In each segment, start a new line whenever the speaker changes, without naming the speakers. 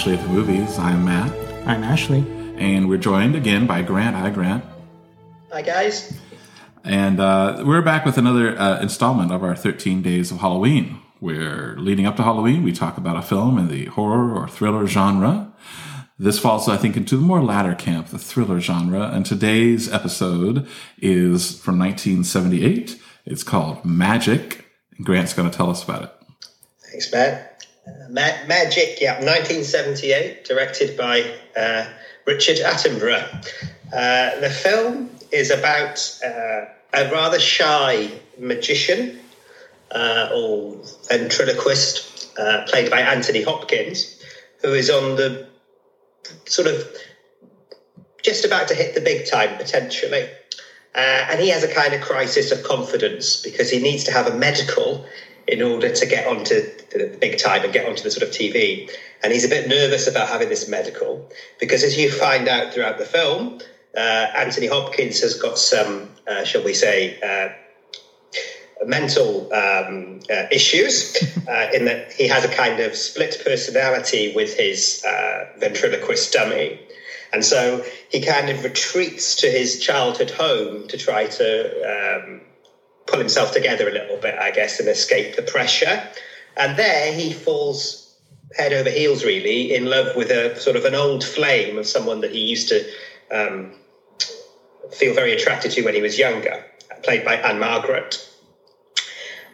Ashley at the Movies. I'm Matt.
I'm Ashley.
And we're joined again by Grant. Hi, Grant.
Hi, guys.
And uh, we're back with another uh, installment of our 13 Days of Halloween. We're leading up to Halloween. We talk about a film in the horror or thriller genre. This falls, I think, into the more latter camp, the thriller genre. And today's episode is from 1978. It's called Magic. And Grant's going to tell us about it.
Thanks, Matt. Ma- Magic, yeah, 1978, directed by uh, Richard Attenborough. Uh, the film is about uh, a rather shy magician uh, or ventriloquist uh, played by Anthony Hopkins, who is on the sort of just about to hit the big time potentially. Uh, and he has a kind of crisis of confidence because he needs to have a medical in order to get onto the big time and get onto the sort of TV. And he's a bit nervous about having this medical because, as you find out throughout the film, uh, Anthony Hopkins has got some, uh, shall we say, uh, mental um, uh, issues uh, in that he has a kind of split personality with his uh, ventriloquist dummy. And so he kind of retreats to his childhood home to try to um, pull himself together a little bit, I guess, and escape the pressure. And there he falls head over heels, really, in love with a sort of an old flame of someone that he used to um, feel very attracted to when he was younger, played by Ann-Margret.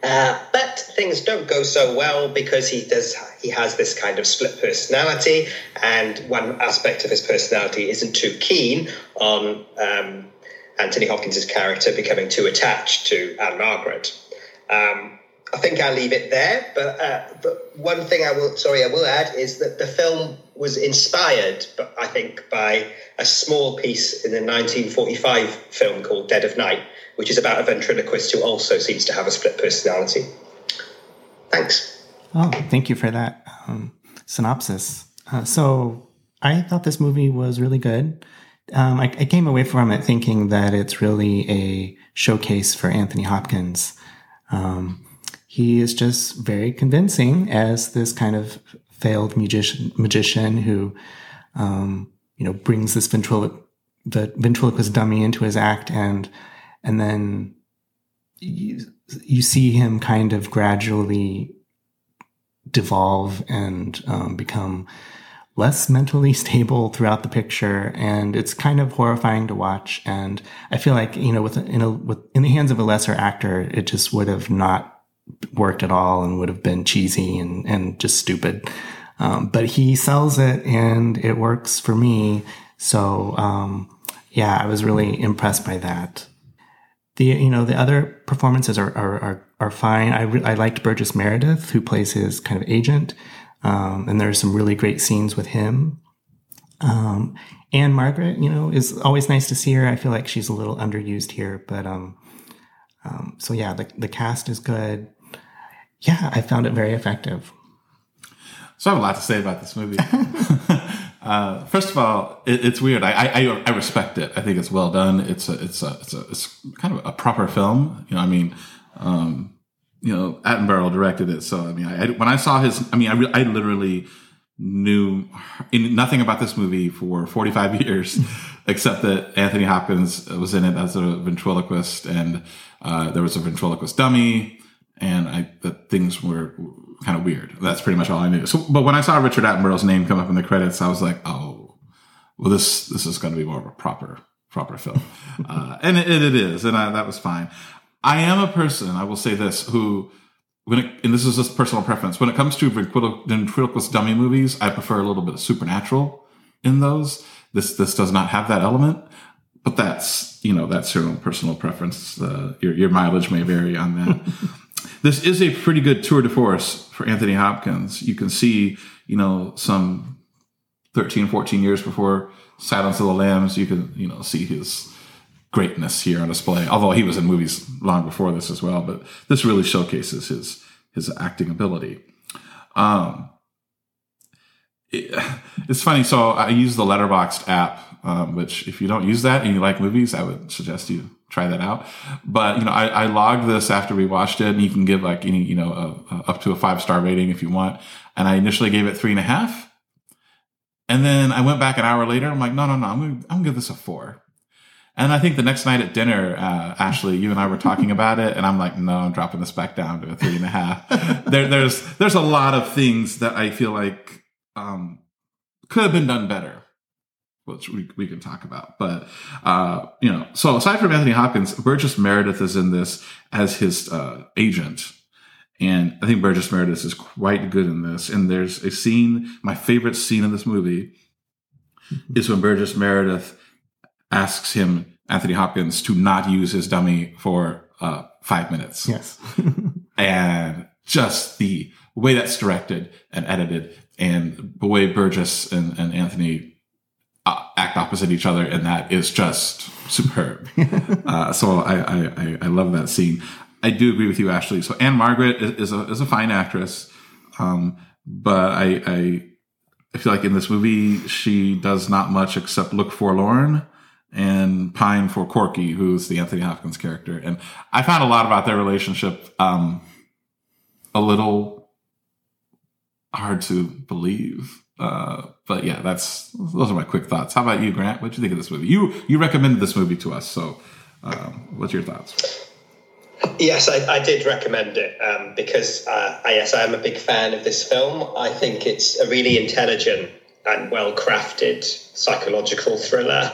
Uh, but things don't go so well because he does he has this kind of split personality, and one aspect of his personality isn't too keen on um, Anthony Hopkins' character becoming too attached to Ann-Margret. Um, I think I'll leave it there. But uh, but one thing I will sorry I will add is that the film was inspired, but I think by a small piece in the 1945 film called Dead of Night, which is about a ventriloquist who also seems to have a split personality. Thanks.
Oh, thank you for that um, synopsis. Uh, so I thought this movie was really good. Um, I, I, came away from it thinking that it's really a showcase for Anthony Hopkins. Um, he is just very convincing as this kind of failed magician, magician who, um, you know, brings this ventriloquist dummy into his act and and then you, you see him kind of gradually devolve and um, become less mentally stable throughout the picture and it's kind of horrifying to watch and i feel like you know with in a with in the hands of a lesser actor it just would have not worked at all and would have been cheesy and and just stupid. Um, but he sells it and it works for me. So um, yeah i was really impressed by that. The you know the other performances are are are, are fine. I re- I liked Burgess Meredith who plays his kind of agent, um, and there's some really great scenes with him. Um, Ann-Margret, you know, is always nice to see her. I feel like she's a little underused here, but um, um, so yeah, the the cast is good. Yeah, I found it very effective.
So I have a lot to say about this movie. Uh, first of all, it, it's weird. I, I, I respect it. I think it's well done. It's a it's a it's a it's kind of a proper film. You know, I mean, um, you know, Attenborough directed it, so I mean, I, when I saw his, I mean, I re- I literally knew in, nothing about this movie for 45 years, except that Anthony Hopkins was in it as a ventriloquist, and uh, there was a ventriloquist dummy, and I that things were kind of weird. That's pretty much all I knew. So, but when I saw Richard Attenborough's name come up in the credits, I was like, oh, well, this this is going to be more of a proper proper film, uh, and it, it is, and I, that was fine. I am a person. I will say this who. When it, and this is just personal preference. When it comes to ventriloquist dummy movies, I prefer a little bit of supernatural in those. This this does not have that element, but that's you know that's your own personal preference. Uh, your your mileage may vary on that. this is a pretty good tour de force for Anthony Hopkins. You can see, you know, some 13, 14 years before Silence of the Lambs, you can, you know, see his greatness here on display. Although he was in movies long before this as well, but this really showcases his his acting ability. Um, it, it's funny. So I use the Letterboxd app, um, which if you don't use that and you like movies, I would suggest you try that out. But you know, I, I logged this after we watched it, and you can give like any you know a, a, up to a five star rating if you want. And I initially gave it three and a half, And then I went back an hour later. I'm like, no, no, no, I'm gonna, I'm gonna give this a four. And I think the next night at dinner, uh, Ashley, you and I were talking about it, and I'm like, no, I'm dropping this back down to a three and a half. there, there's there's a lot of things that I feel like um, could have been done better, which we, we can talk about. But uh, you know, so aside from Anthony Hopkins, Burgess Meredith is in this as his uh, agent. And I think Burgess Meredith is quite good in this. And there's a scene, my favorite scene in this movie is when Burgess Meredith asks him, Anthony Hopkins, to not use his dummy for uh, five minutes.
Yes.
and just the way that's directed and edited and the way Burgess and, and Anthony uh, act opposite each other and that is just superb. uh, so I, I, I love that scene. I do agree with you, Ashley. So Ann-Margret is, is a, is a fine actress. Um, but I, I, I feel like in this movie, she does not much except look forlorn and pine for Corky, who's the Anthony Hopkins character. And I found a lot about their relationship um, a little hard to believe. Uh, but yeah, that's those are my quick thoughts. How about you, Grant? What do you think of this movie? You you recommended this movie to us, so um, what's your thoughts?
Yes, I, I did recommend it um, because uh, I, yes, I am a big fan of this film. I think it's a really intelligent and well crafted psychological thriller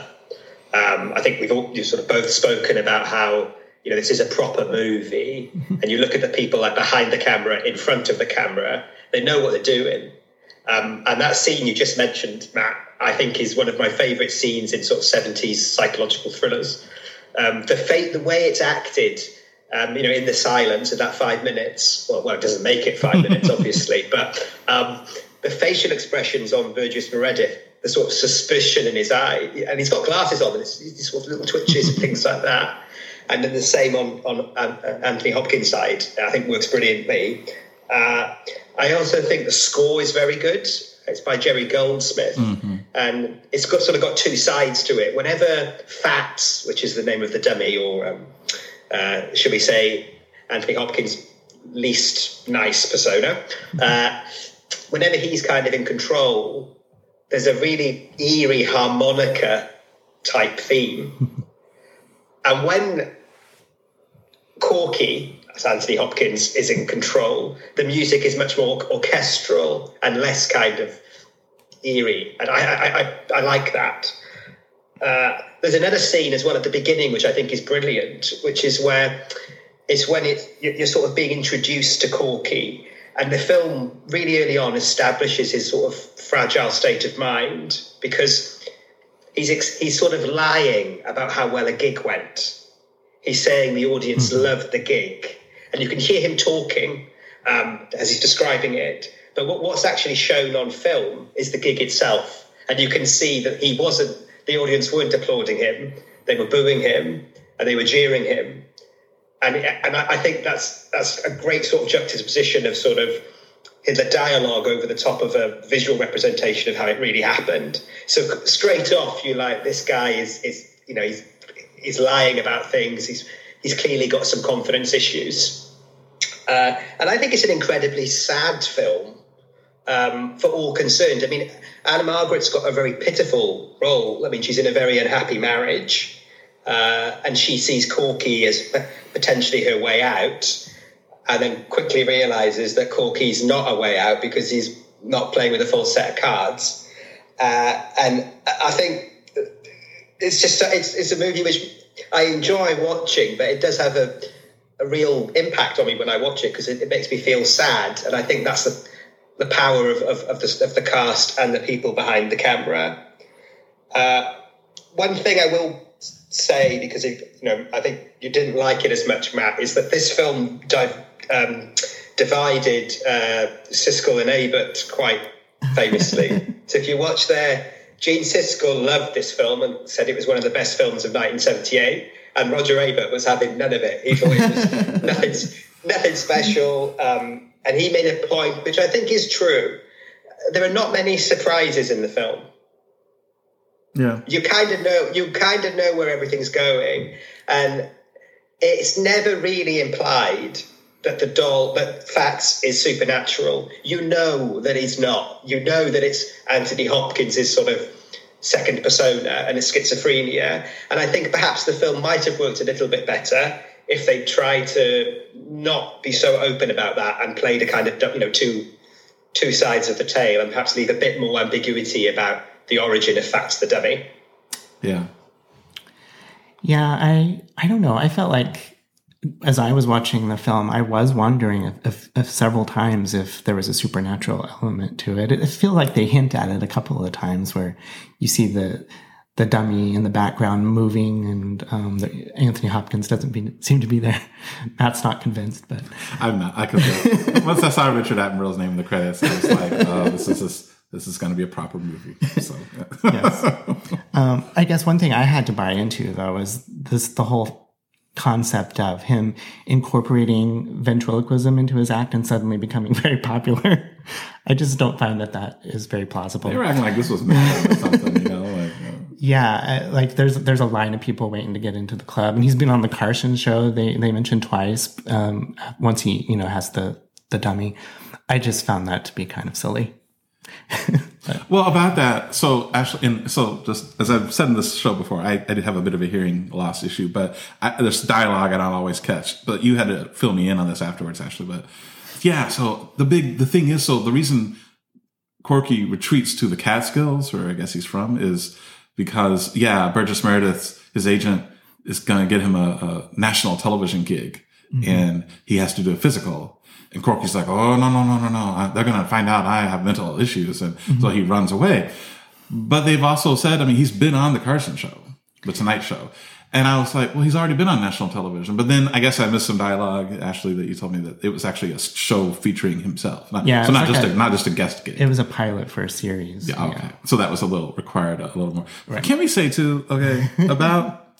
um, I think we've all sort of both spoken about how you know this is a proper movie, and you look at the people like behind the camera, in front of the camera, they know what they're doing. Um, and that scene you just mentioned, Matt, I think is one of my favourite scenes in sort of seventies psychological thrillers. Um, the fate, the way it's acted, um, you know, in the silence of that five minutes. Well, well, it doesn't make it five minutes, obviously, but um, the facial expressions on Burgess Meredith the sort of suspicion in his eye, and he's got glasses on, and it's, it's sort of little twitches and things like that. And then the same on on um, Anthony Hopkins' side, I think works brilliantly. Uh, I also think the score is very good. It's by Jerry Goldsmith, mm-hmm. and it's got sort of got two sides to it. Whenever Fats, which is the name of the dummy, or um, uh, should we say Anthony Hopkins' least nice persona, uh, whenever he's kind of in control, there's a really eerie harmonica type theme. and when Corky, as Anthony Hopkins, is in control, the music is much more orchestral and less kind of eerie. And I, I, I, I like that. Uh, there's another scene as well at the beginning, which I think is brilliant, which is where it's when it, you're sort of being introduced to Corky and the film really early on establishes his sort of fragile state of mind because he's ex- he's sort of lying about how well a gig went. He's saying the audience mm-hmm. loved the gig, and you can hear him talking um, as he's describing it. But what, what's actually shown on film is the gig itself, and you can see that he wasn't. The audience weren't applauding him; they were booing him and they were jeering him and and I think that's that's a great sort of juxtaposition of sort of the dialogue over the top of a visual representation of how it really happened. So straight off, you like this guy is is you know he's he's lying about things. He's he's clearly got some confidence issues, uh, and I think it's an incredibly sad film um, for all concerned. I mean, Ann-Margret's got a very pitiful role. I mean, she's in a very unhappy marriage. Uh, and she sees Corky as potentially her way out, and then quickly realizes that Corky's not a way out because he's not playing with a full set of cards. Uh, and I think it's just it's, it's a movie which I enjoy watching, but it does have a, a real impact on me when I watch it because it, it, makes me feel sad, and I think that's the the power of, of, of, the, of the cast and the people behind the camera. Uh, one thing I will say because you know I think you didn't like it as much, Matt, is that this film um, divided uh, Siskel and Ebert quite famously. so if you watch there, Gene Siskel loved this film and said it was one of the best films of 1978, and Roger Ebert was having none of it. He thought it was nothing, nothing special, um, and he made a point which I think is true. There are not many surprises in the film.
Yeah.
You kind of know you kind of know where everything's going and it's never really implied that the doll that Fats is supernatural. You know that he's not. You know that it's Anthony Hopkins' sort of second persona and his schizophrenia. And I think perhaps the film might have worked a little bit better if they tried to not be so open about that and played a kind of you know two two sides of the tale and perhaps leave a bit more ambiguity about the origin of Fats the dummy.
Yeah.
Yeah, I I don't know. I felt like as I was watching the film, I was wondering if, if, if several times if there was a supernatural element to it. I feel like they hint at it a couple of times where you see the the dummy in the background moving, and um, the, Anthony Hopkins doesn't be, seem to be there. Matt's not convinced, but
I'm not. I could. once I saw Richard Attenborough's name in the credits, I was like, "Oh, this is this, this is going to be a proper movie." So,
yes. Um, I guess one thing I had to buy into though is this the whole concept of him incorporating ventriloquism into his act and suddenly becoming very popular. I just don't find that that is very plausible.
They were acting like this was mad or something, you know, like.
Yeah, like there's there's a line of people waiting to get into the club, and he's been on the Carson show. They they mentioned twice. Um, once he you know has the the dummy, I just found that to be kind of silly.
well, about that, so actually, and so just as I've said in this show before, I, I did have a bit of a hearing loss issue, but I, there's dialogue I don't always catch. But you had to fill me in on this afterwards, actually. But yeah, so the big the thing is, so the reason Corky retreats to the Catskills, where I guess he's from, is because yeah, Burgess Meredith, his agent, is going to get him a, a, national television gig, mm-hmm. and he has to do a physical. And Corky's like, "Oh no, no, no, no, no! They're going to find out I have mental issues," and mm-hmm. so he runs away. But they've also said, I mean, he's been on the Carson Show, the Tonight Show, and I was like, well, he's already been on national television. But then I guess I missed some dialogue, Ashley, that you told me that it was actually a show featuring himself. Not,
yeah.
So not
like
just
a,
a, not just a guest gig.
It was a pilot for a series.
Yeah. Okay. Yeah. So that was a little required a little more. Right. Can we say too? Okay. About.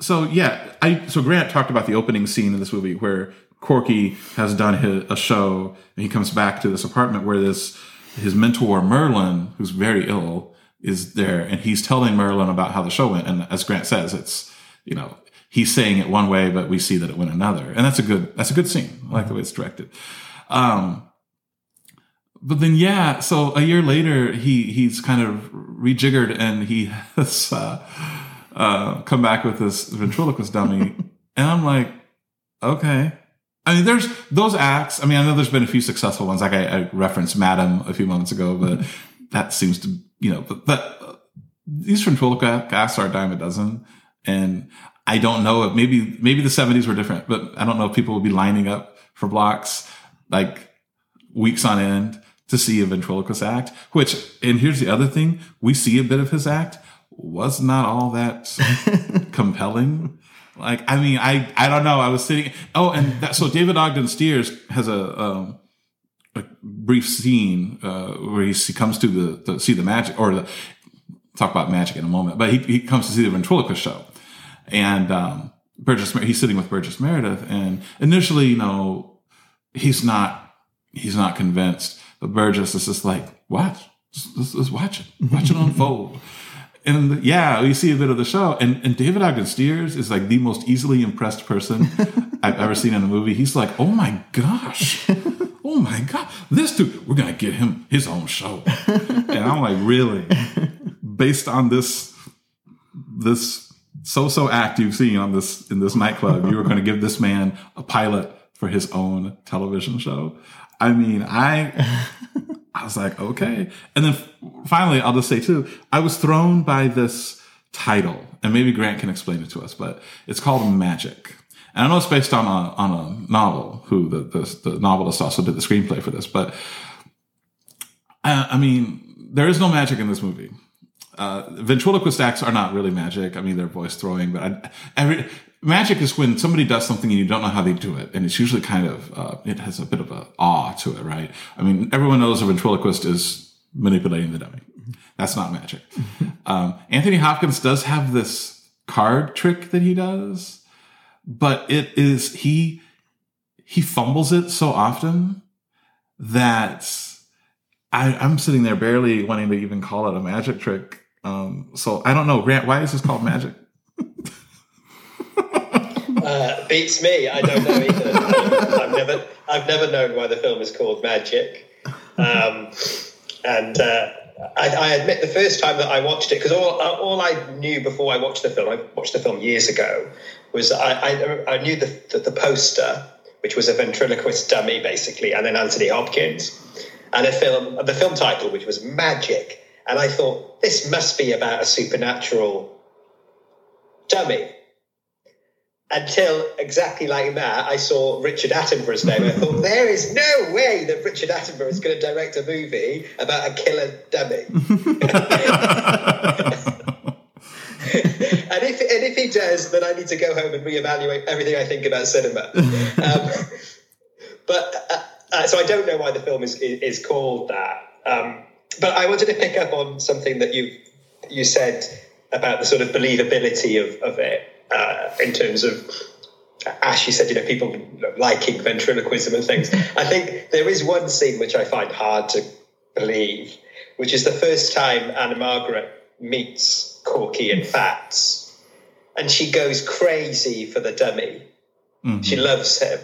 so yeah, I so Grant talked about the opening scene in this movie where Corky has done his, a show and he comes back to this apartment where this his mentor Merlin, who's very ill, is there, and he's telling Merlin about how the show went. And as Grant says, it's you know, he's saying it one way, but we see that it went another. And that's a good, that's a good scene. I like the way it's directed. Um, but then, yeah, so a year later, he, he's kind of rejiggered and he has, uh, uh, come back with this ventriloquist dummy. and I'm like, okay. I mean, there's those acts. I mean, I know there's been a few successful ones. Like I, I referenced Madam a few moments ago, but that seems to, you know, but, but uh, these ventriloquist acts are a dime a dozen. And I don't know if maybe, maybe the seventies were different, but I don't know if people would be lining up for blocks like weeks on end to see a ventriloquist act, which, and here's the other thing. We see a bit of his act was not all that compelling. Like, I mean, I, I don't know. I was sitting, oh, and that, so David Ogden Stiers has a, um, a brief scene, uh, where he, he comes to the, to see the magic or the, talk about magic in a moment, but he, he comes to see the ventriloquist show and um, Burgess he's sitting with Burgess Meredith, and initially, you know, he's not he's not convinced, but Burgess is just like, watch, let's, let's watch it, watch it unfold. And yeah, we see a bit of the show, and and David Ogden Stiers is like the most easily impressed person I've ever seen in a movie. He's like, oh my gosh, oh my god, this dude, we're gonna get him his own show, and I'm like, really, based on this this so-so act you've seen on this in this nightclub, you were going to give this man a pilot for his own television show. I mean, I I was like, okay. And then finally, I'll just say too, I was thrown by this title, and maybe Grant can explain it to us, but it's called Magic. And I know it's based on a on a novel. Who the the, the novelist also did the screenplay for this, but I, I mean, there is no magic in this movie uh, ventriloquist acts are not really magic. I mean, they're voice throwing, but I, every, magic is when somebody does something and you don't know how they do it, and it's usually kind of uh, it has a bit of a awe to it, right? I mean, everyone knows a ventriloquist is manipulating the dummy. That's not magic. Um, Anthony Hopkins does have this card trick that he does, but it is he he fumbles it so often that I, I'm sitting there barely wanting to even call it a magic trick um, so I don't know, Grant. Why is this called magic?
uh, beats me. I don't know either. I've never, I've never known why the film is called Magic. Um, and uh, I, I, admit, the first time that I watched it, because all, all I knew before I watched the film, I watched the film years ago, was I, I, I knew the, the, the poster, which was a ventriloquist dummy, basically, and then Anthony Hopkins, and a film, the film title, which was Magic, and I thought this must be about a supernatural dummy until exactly like that, I saw Richard Attenborough's name. I thought, there is no way that Richard Attenborough is going to direct a movie about a killer dummy. and if and if he does, then I need to go home and reevaluate everything I think about cinema. Um, but uh, uh, so I don't know why the film is is called that. Um, but I wanted to pick up on something that you you said about the sort of believability of, of it uh, in terms of Ash, you said, you know, people liking ventriloquism and things. I think there is one scene which I find hard to believe, which is the first time Ann-Margret meets Corky and Fats, and she goes crazy for the dummy. Mm-hmm. She loves him.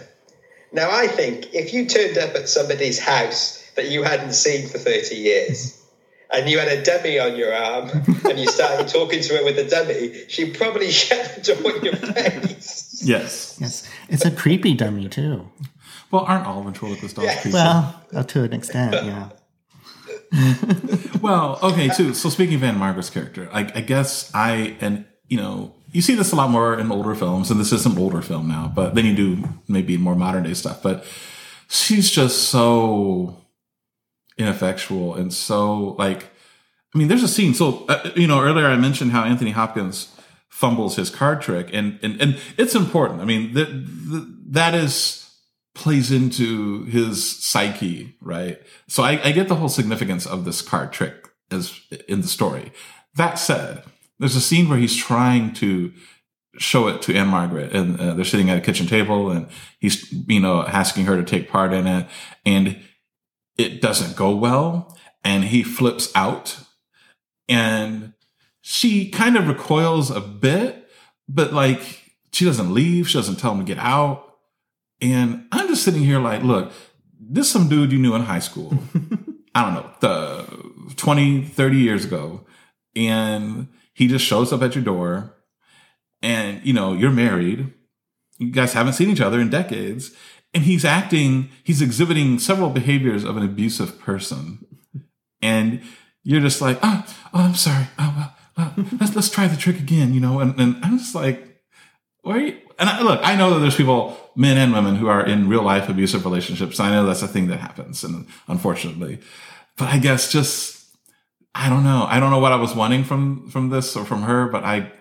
Now, I think if you turned up at somebody's house that you hadn't seen for 30 years, and you had a dummy on your arm and you started talking to her with a dummy, she'd probably shut the door your face.
Yes.
Yes. It's a creepy dummy, too.
Well, aren't all ventriloquist dolls creepy?
Well, uh, to an extent, yeah.
well, okay, too. So speaking of Ann-Margret's character, I, I guess I, and, you know, you see this a lot more in older films, and this is an older film now, but then you do maybe more modern day stuff. But she's just so ineffectual and so like I mean, there's a scene. So uh, you know, earlier I mentioned how Anthony Hopkins fumbles his card trick, and and and it's important. I mean, that that is plays into his psyche, right? So I, I get the whole significance of this card trick as in the story. That said, there's a scene where he's trying to show it to Ann-Margret, and uh, they're sitting at a kitchen table and he's, you know, asking her to take part in it. And it doesn't go well and he flips out and she kind of recoils a bit, but like she doesn't leave. She doesn't tell him to get out. And I'm just sitting here like, look, this some dude you knew in high school. I don't know, the 20, 30 years ago. And he just shows up at your door and, you know, you're married. You guys haven't seen each other in decades and he's acting, he's exhibiting several behaviors of an abusive person. And you're just like, oh, oh I'm sorry. Oh, well, well, let's, let's try the trick again, you know? And, and I'm just like, where And I, look, I know that there's people, men and women, who are in real life abusive relationships. I know that's a thing that happens, and unfortunately, but I guess just, I don't know. I don't know what I was wanting from, from this or from her, but I,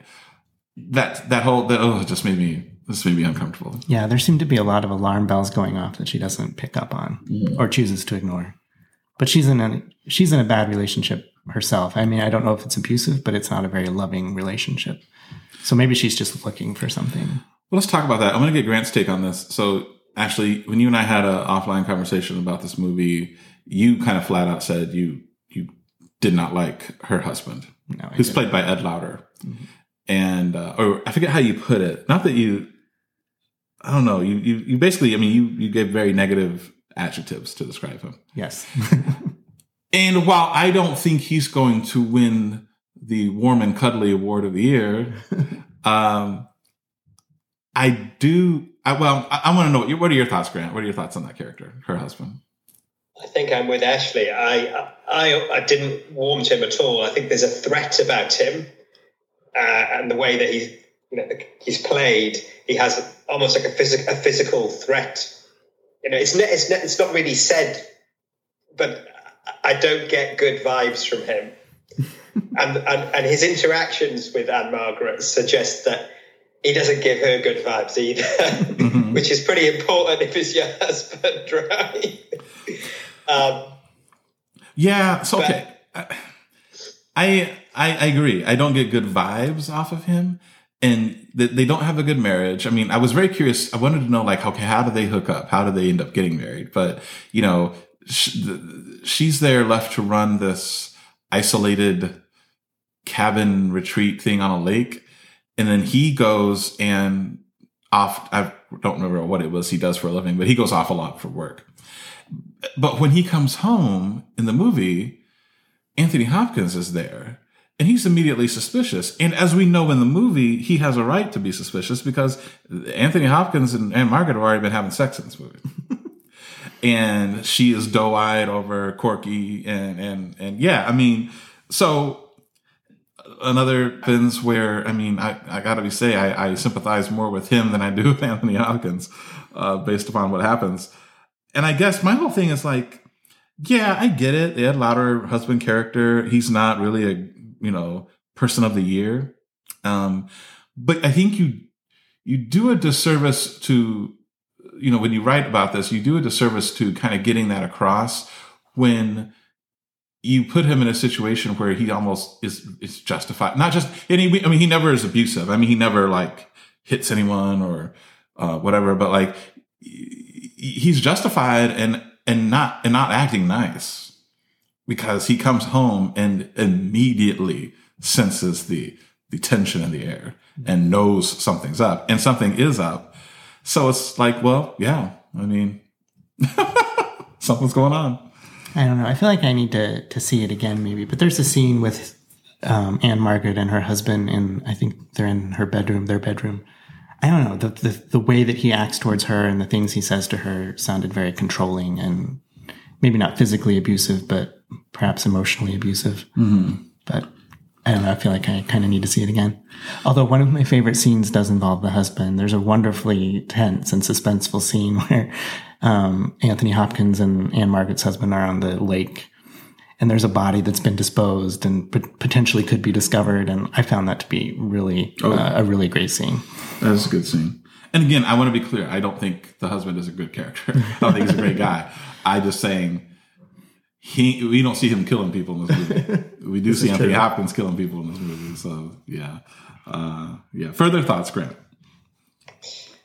that, that whole, that, oh, it just made me this made me uncomfortable.
Yeah, there seem to be a lot of alarm bells going off that she doesn't pick up on mm. or chooses to ignore. But she's in a she's in a bad relationship herself. I mean, I don't know if it's abusive, but it's not a very loving relationship. So maybe she's just looking for something.
Well, let's talk about that. I'm going to get Grant's take on this. So, actually, when you and I had an offline conversation about this movie, you kind of flat out said you you did not like her husband, no, who's played by Ed Lauter. Mm-hmm. And uh, or I forget how you put it. Not that you I don't know. You, you, you basically, I mean, you, you gave very negative adjectives to describe him.
Yes.
and while I don't think he's going to win the warm and cuddly award of the year, um, I do. I, well, I, I want to know what are your thoughts, Grant? What are your thoughts on that character, her husband?
I think I'm with Ashley. I, I, I didn't warm to him at all. I think there's a threat about him uh, and the way that he's, you know, he's played. He has almost like a, phys- a physical threat. You know, it's not, it's not, it's not really said, but I don't get good vibes from him. and, and and his interactions with Ann-Margret suggest that he doesn't give her good vibes either, mm-hmm. which is pretty important if it's your husband, right? um,
yeah. So okay, I, I I agree. I don't get good vibes off of him and they don't have a good marriage. I mean, I was very curious. I wanted to know, like, okay, how do they hook up? How do they end up getting married? But, you know, she's there left to run this isolated cabin retreat thing on a lake. And then he goes and off. I don't remember what it was he does for a living, but he goes off a lot for work. But when he comes home in the movie, Anthony Hopkins is there and he's immediately suspicious. And as we know in the movie, he has a right to be suspicious because Anthony Hopkins and, Margaret have already been having sex in this movie. and she is doe eyed over Corky. And, and, and yeah, I mean, so another things where, I mean, I, I gotta be say, I, I sympathize more with him than I do with Anthony Hopkins, uh, based upon what happens. And I guess my whole thing is like, yeah, I get it. Ed Lauter husband character, he's not really a, you know, person of the year. Um, but I think you, you do a disservice to, you know, when you write about this, you do a disservice to kind of getting that across when you put him in a situation where he almost is, is justified. Not just, he, I mean, he never is abusive. I mean, he never like hits anyone or, uh, whatever, but like, he's justified and and not and not acting nice because he comes home and immediately senses the the tension in the air and knows something's up and something is up. So it's like well yeah i mean something's going on.
I don't know. I feel like i need to to see it again maybe. But there's a scene with um, Ann-Margret and her husband and i think they're in her bedroom their bedroom. I don't know. The, the the way that he acts towards her and the things he says to her sounded very controlling and maybe not physically abusive, but perhaps emotionally abusive. Mm-hmm. But I don't know. I feel like I kind of need to see it again. Although one of my favorite scenes does involve the husband. There's a wonderfully tense and suspenseful scene where um, Anthony Hopkins and Ann-Margret's husband are on the lake and there's a body that's been disposed and potentially could be discovered. And I found that to be really oh. uh, a really great scene.
That's a good scene. And again, I want to be clear. I don't think the husband is a good character. I don't think he's a great guy. I just saying he we don't see him killing people in this movie. We do see Anthony true. Hopkins killing people in this movie. So yeah, uh, yeah. Further thoughts, Grant?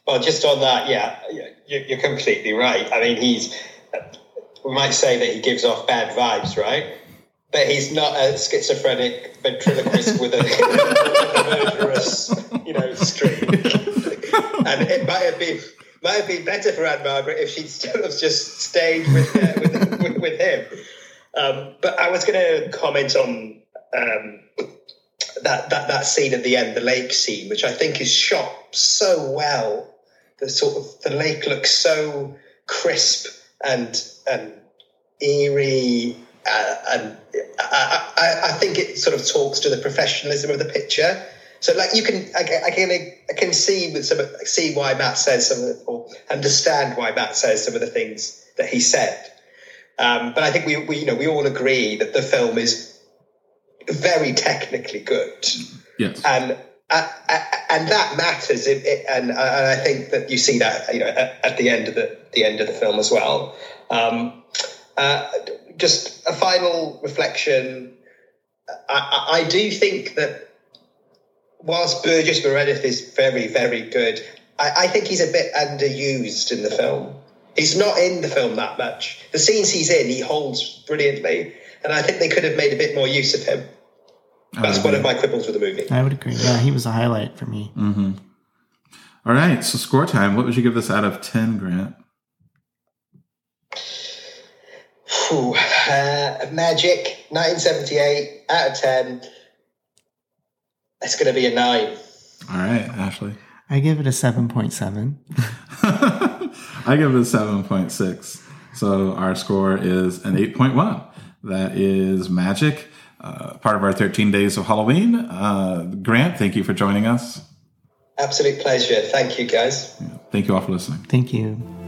Well, just on that, yeah, you're completely right. I mean, he's we might say that he gives off bad vibes, right? But he's not a schizophrenic ventriloquist with a, a murderous, you know, streak. and it might have been might have been better for Ann-Margret if she'd still have just stayed with uh, with, with, with, him. Um, but I was going to comment on um, that, that that scene at the end, the lake scene, which I think is shot so well. The sort of the lake looks so crisp and and eerie, uh, and I, I, I, think it sort of talks to the professionalism of the picture. So, like, you can, I, I can, I can see with some, see why Matt says some, of the, or understand why Matt says some of the things that he said. Um, but I think we, we, you know, we all agree that the film is very technically good.
Yes.
And uh, uh, and that matters. It, it, and, uh, and, I think that you see that you know at, at, the end of the the end of the film as well. Um, uh, just a final reflection. I, I, do think that whilst Burgess Meredith is very, very good, I, I, think he's a bit underused in the film. He's not in the film that much. The scenes he's in, he holds brilliantly, and I think they could have made a bit more use of him. That's one of my quibbles with the movie.
I would agree. Yeah, he was a highlight for me.
Mm-hmm. All right, so score time. What would you give this out of ten, Grant?
Ooh, uh, Magic, 1978, out of 10. It's going to be a 9.
All right, Ashley.
I give it a 7.7.
I give it a 7.6. So our score is an 8.1. That is Magic, uh, part of our 13 days of Halloween. Uh, Grant, thank you for joining us.
Absolute pleasure. Thank you, guys.
Yeah, thank you all for listening.
Thank you.